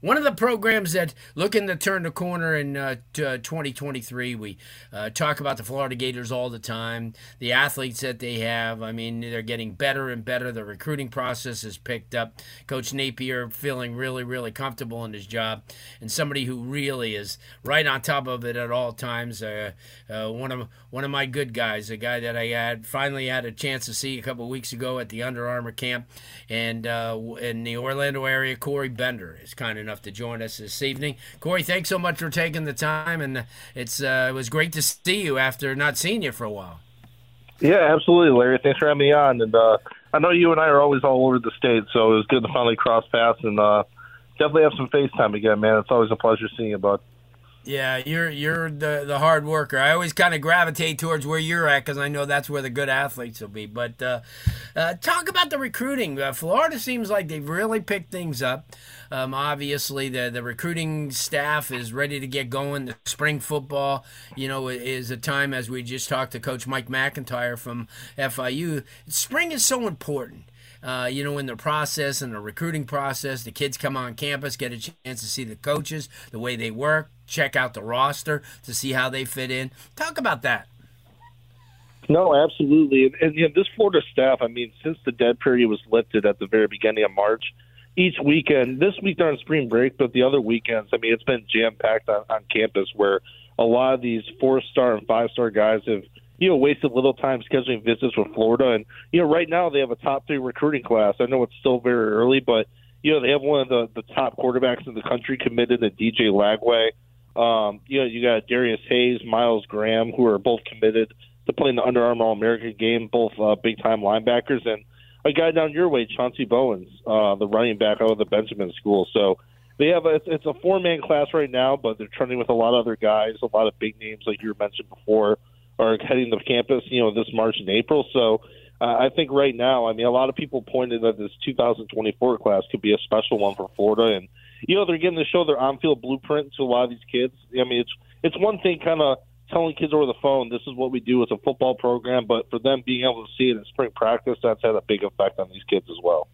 One of the programs that looking to turn the corner in uh, t- uh, 2023, we uh, talk about the Florida Gators all the time, the athletes that they have. I mean, they're getting better and better. The recruiting process has picked up. Coach Napier feeling really, really comfortable in his job, and somebody who really is right on top of it at all times. Uh, uh, one of one of my good guys, a guy that I had finally had a chance to see a couple weeks ago at the Under Armour camp, and in the Orlando area, Corey Bender is kind of enough to join us this evening. Corey, thanks so much for taking the time, and it's uh, it was great to see you after not seeing you for a while. Yeah, absolutely, Larry. Thanks for having me on. And uh, I know you and I are always all over the state, so it was good to finally cross paths and uh, definitely have some FaceTime again, man. It's always a pleasure seeing you, bud. Yeah, you're you're the the hard worker. I always kind of gravitate towards where you're at because I know that's where the good athletes will be. But uh, uh, talk about the recruiting. Uh, Florida seems like they've really picked things up. Um, obviously, the the recruiting staff is ready to get going. The spring football, you know, is a time as we just talked to Coach Mike MacIntyre from FIU. Spring is so important uh, you know, in the process and the recruiting process. The kids come on campus, get a chance to see the coaches, the way they work, check out the roster to see how they fit in. Talk about that. No, absolutely. And, and you know, this Florida staff, I mean, since the dead period was lifted at the very beginning of March, each weekend, this week on spring break, but the other weekends, I mean, it's been jam packed on, on campus where a lot of these four star and five star guys have you know, wasted little time scheduling visits with Florida. And, you know, right now they have a top three recruiting class. I know it's still very early, but, you know, they have one of the, the top quarterbacks in the country committed to DJ Lagway. Um, you know, you got Darius Hayes, Myles Graham, who are both committed to playing the Under Armour All American game, both uh, big time linebackers. And a guy down your way, Chauncey Bowens, uh, the running back out of the Benjamin School. So, they have a, it's a four man class right now, but they're trending with a lot of other guys, a lot of big names like you mentioned before are heading to campus, you know, this March and April. So uh, I think right now, I mean, a lot of people pointed that this 2024 class could be a special one for Florida, and you know, they're getting to show their on-field blueprint to a lot of these kids. I mean, it's it's one thing kind of telling kids over the phone this is what we do as a football program, but for them being able to see it in spring practice, that's had a big effect on these kids as well.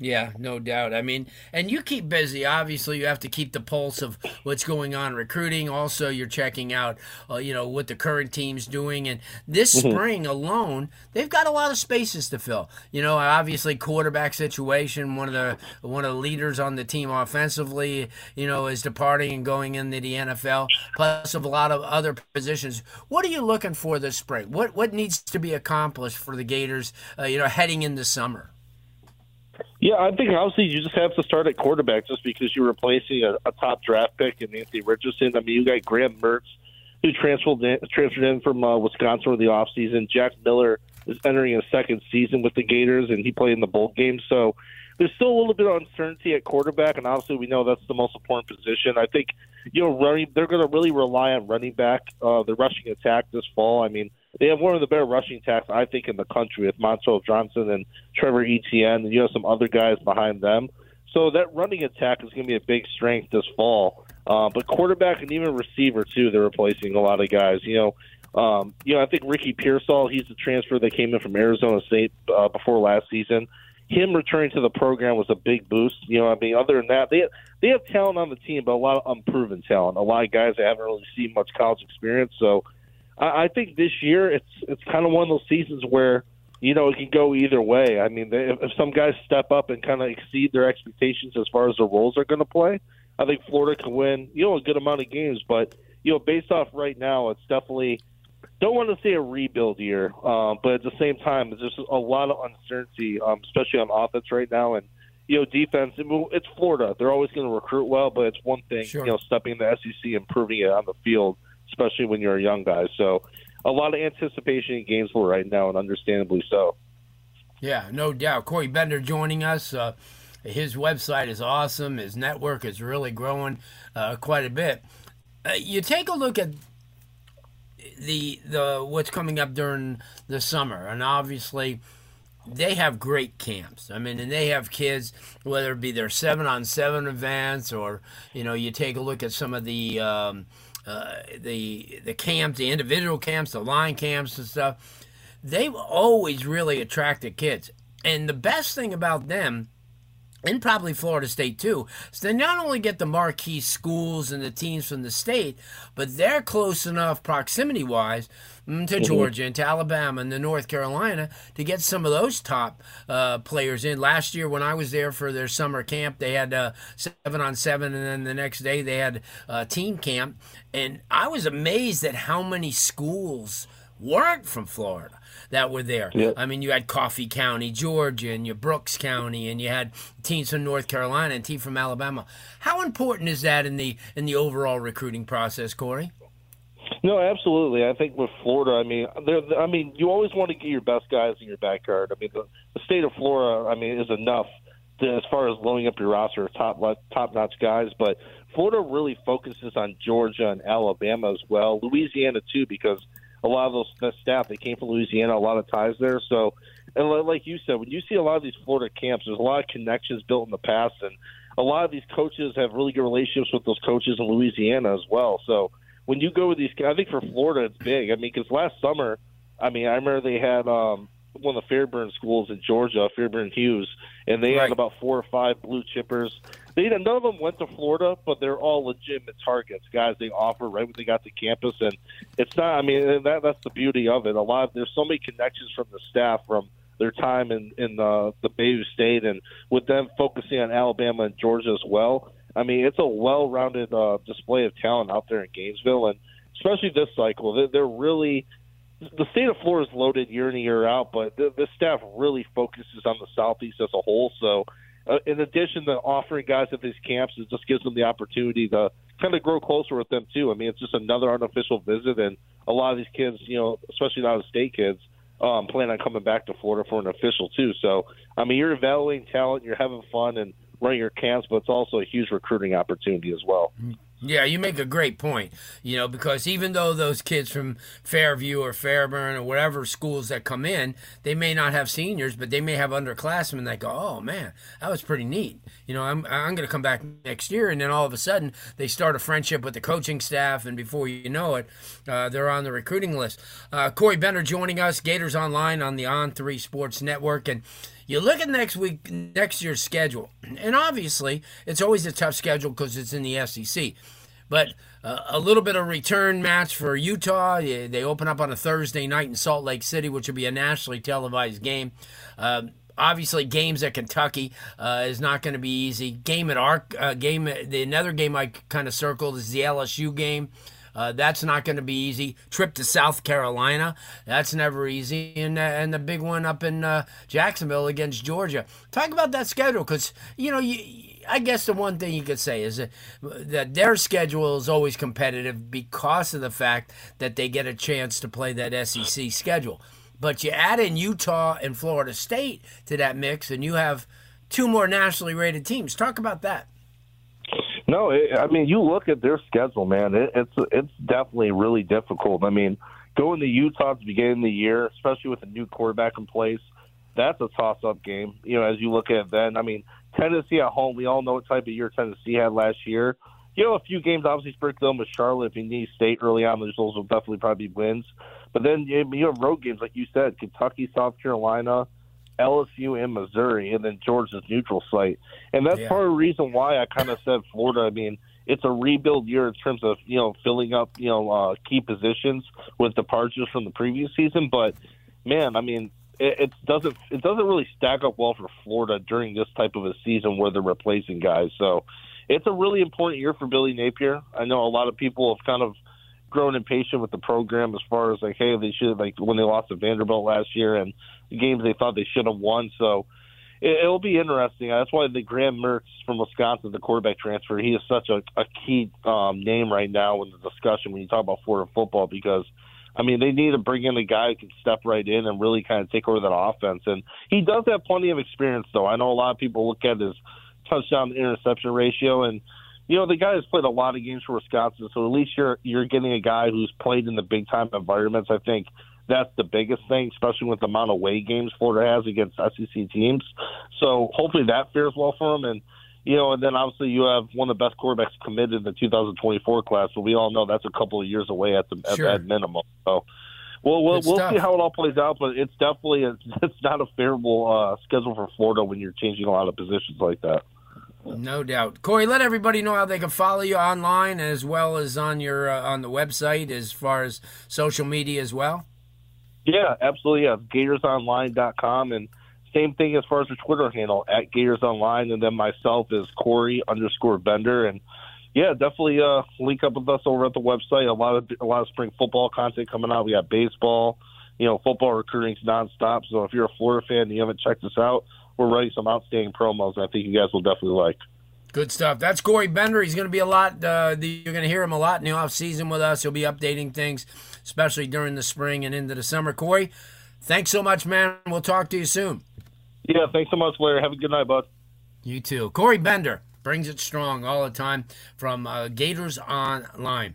Yeah, no doubt. I mean, and you keep busy. Obviously, you have to keep the pulse of what's going on recruiting. Also, you're checking out, uh, you know, what the current team's doing. And this mm-hmm. spring alone, they've got a lot of spaces to fill. You know, obviously, quarterback situation. One of the one of the leaders on the team offensively, you know, is departing and going into the NFL. Plus, of a lot of other positions. What are you looking for this spring? What what needs to be accomplished for the Gators? Uh, you know, heading into summer. Yeah, I think obviously you just have to start at quarterback just because you're replacing a, a top draft pick in Anthony Richardson. I mean, you got Graham Mertz, who transferred in, transferred in from uh, Wisconsin for the offseason. Jack Miller is entering a second season with the Gators, and he played in the bowl game. So there's still a little bit of uncertainty at quarterback, and obviously we know that's the most important position. I think you know running they're going to really rely on running back, uh, the rushing attack this fall. I mean they have one of the better rushing attacks I think in the country with Montrell Johnson and Trevor Etienne, and you have some other guys behind them. So that running attack is going to be a big strength this fall. Uh, but quarterback and even receiver too, they're replacing a lot of guys. You know, um, you know, I think Ricky Pearsall, he's the transfer that came in from Arizona State uh, before last season. Him returning to the program was a big boost. You know, I mean, other than that, they they have talent on the team, but a lot of unproven talent. A lot of guys that haven't really seen much college experience. So I, I think this year it's it's kind of one of those seasons where you know it can go either way. I mean, if, if some guys step up and kind of exceed their expectations as far as the roles are going to play, I think Florida can win you know a good amount of games. But you know, based off right now, it's definitely don't want to say a rebuild year, um, but at the same time, there's just a lot of uncertainty, um, especially on offense right now. And you know, defense. It's Florida; they're always going to recruit well, but it's one thing, Sure. you know, stepping in the SEC and proving it on the field, especially when you're a young guy. So, a lot of anticipation in Gainesville right now, and understandably so. Yeah, no doubt. Corey Bender joining us. Uh, his website is awesome. His network is really growing uh, quite a bit. Uh, you take a look at the the what's coming up during the summer, and obviously they have great camps. I mean, and they have kids, whether it be their seven on seven events, or you know, you take a look at some of the um, uh, the the camps, the individual camps, the line camps and stuff. They've always really attracted kids, and the best thing about them and probably Florida State too. So they not only get the marquee schools and the teams from the state, but they're close enough proximity wise to Georgia and to Alabama and to North Carolina to get some of those top uh, players in. Last year when I was there for their summer camp, they had uh, seven on seven, and then the next day they had uh, team camp, and I was amazed at how many schools weren't from Florida that were there. Yep. I mean, you had Coffee County, Georgia, and you Brooks County, and you had teams from North Carolina and team from Alabama. How important is that in the in the overall recruiting process, Corey? No, absolutely. I think with Florida, I mean. I mean, you always want to get your best guys in your backyard. I mean, the, the state of Florida, I mean, is enough to, as far as loading up your roster of top top notch guys. But Florida really focuses on Georgia and Alabama as well, Louisiana too, because a lot of those that staff they came from Louisiana, a lot of ties there. So, and like you said, when you see a lot of these Florida camps, there's a lot of connections built in the past, and a lot of these coaches have really good relationships with those coaches in Louisiana as well. So when you go with these, I think for Florida it's big. I mean, because last summer, I mean, I remember they had um, one of the Fairburn schools in Georgia, Fairburn Hughes, and they Right. had about four or five blue chippers. They none of them went to Florida, but they're all legitimate targets, guys. They offer right when they got to campus, and it's not. I mean, that that's the beauty of it. A lot of, there's so many connections from the staff from their time in in uh, the Bayou State, and with them focusing on Alabama and Georgia as well. I mean, it's a well-rounded uh, display of talent out there in Gainesville, and especially this cycle, they're, they're really the state of Florida is loaded year in and year out, but the, the staff really focuses on the southeast as a whole. So, uh, in addition to offering guys at these camps, it just gives them the opportunity to kind of grow closer with them too. I mean, it's just another unofficial visit, and a lot of these kids, you know, especially out of state kids, um, plan on coming back to Florida for an official too. So, I mean, you're evaluating talent, you're having fun, and running your camps, but it's also a huge recruiting opportunity as well. Yeah, you make a great point. You know, because even though those kids from Fairview or Fairburn or whatever schools that come in, they may not have seniors, but they may have underclassmen that go, "Oh man, that was pretty neat." You know, I'm I'm going to come back next year, and then all of a sudden they start a friendship with the coaching staff, and before you know it, uh, they're on the recruiting list. Uh, Corey Bender joining us, Gators Online on the On Three Sports Network, and you look at next week, next year's schedule, and obviously it's always a tough schedule because it's in the SEC. But uh, a little bit of return match for Utah. They open up on a Thursday night in Salt Lake City, which will be a nationally televised game. Um obviously, games at Kentucky uh, is not going to be easy. Game at Arc, uh, game. The another game I kind of circled is the LSU game. Uh, that's not going to be easy. Trip to South Carolina, that's never easy. And uh, and the big one up in uh, Jacksonville against Georgia. Talk about that schedule, because you know you. I guess the one thing you could say is that, that their schedule is always competitive because of the fact that they get a chance to play that SEC schedule. But you add in Utah and Florida State to that mix, and you have two more nationally rated teams. Talk about that. No, it, I mean you look at their schedule, man. It, it's it's definitely really difficult. I mean, going to Utah at the beginning of the year, especially with a new quarterback in place, that's a toss-up game. You know, as you look at it then, I mean, Tennessee at home. We all know what type of year Tennessee had last year. You know, a few games obviously sprinkled in with Charlotte. McNeese State early on, those will definitely probably be wins. But then you have road games like you said, Kentucky, South Carolina. LSU and Missouri, and then Georgia's neutral site. And that's Yeah. part of the reason why I kind of said Florida. I mean, it's a rebuild year in terms of you know filling up you know uh, key positions with departures from the previous season. But man, I mean, it, it doesn't it doesn't really stack up well for Florida during this type of a season where they're replacing guys. So it's a really important year for Billy Napier. I know a lot of people have kind of grown impatient with the program as far as like, hey, they should like when they lost to Vanderbilt last year and the games they thought they should have won. So it, will be interesting. That's why the Graham Mertz from Wisconsin, the quarterback transfer, he is such a, a key um, name right now in the discussion when you talk about Florida football because. I mean, they need to bring in a guy who can step right in and really kind of take over that offense. And he does have plenty of experience, though. I know a lot of people look at his touchdown interception ratio, and you know the guy has played a lot of games for Wisconsin, so at least you're you're getting a guy who's played in the big time environments. I think that's the biggest thing, especially with the amount of away games Florida has against SEC teams. So hopefully that fares well for him. And you know, and then obviously you have one of the best quarterbacks committed in the 2024 class, but we all know that's a couple of years away at the sure. at, at minimum. So. Well, we'll, we'll see how it all plays out, but it's definitely a, it's not a favorable uh, schedule for Florida when you're changing a lot of positions like that. No doubt, Corey. Let everybody know how they can follow you online as well as on your uh, on the website, as far as social media as well. Yeah, absolutely. Yeah, GatorsOnline.com and same thing as far as the Twitter handle at Gators Online, and then myself is Corey underscore Bender, and yeah, definitely uh, link up with us over at the website. A lot of a lot of spring football content coming out. We got baseball, you know, football recruiting's nonstop. So if you're a Florida fan and you haven't checked us out, we're running some outstanding promos. I think you guys will definitely like. Good stuff. That's Corey Bender. He's going to be a lot. Uh, you're going to hear him a lot in the off season with us. He'll be updating things, especially during the spring and into the summer. Corey, thanks so much, man. We'll talk to you soon. Yeah, thanks so much, Larry. Have a good night, bud. You too. Corey Bender brings it strong all the time from uh, Gators Online.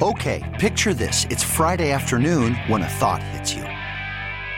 Okay, picture this: it's Friday afternoon when a thought hits you.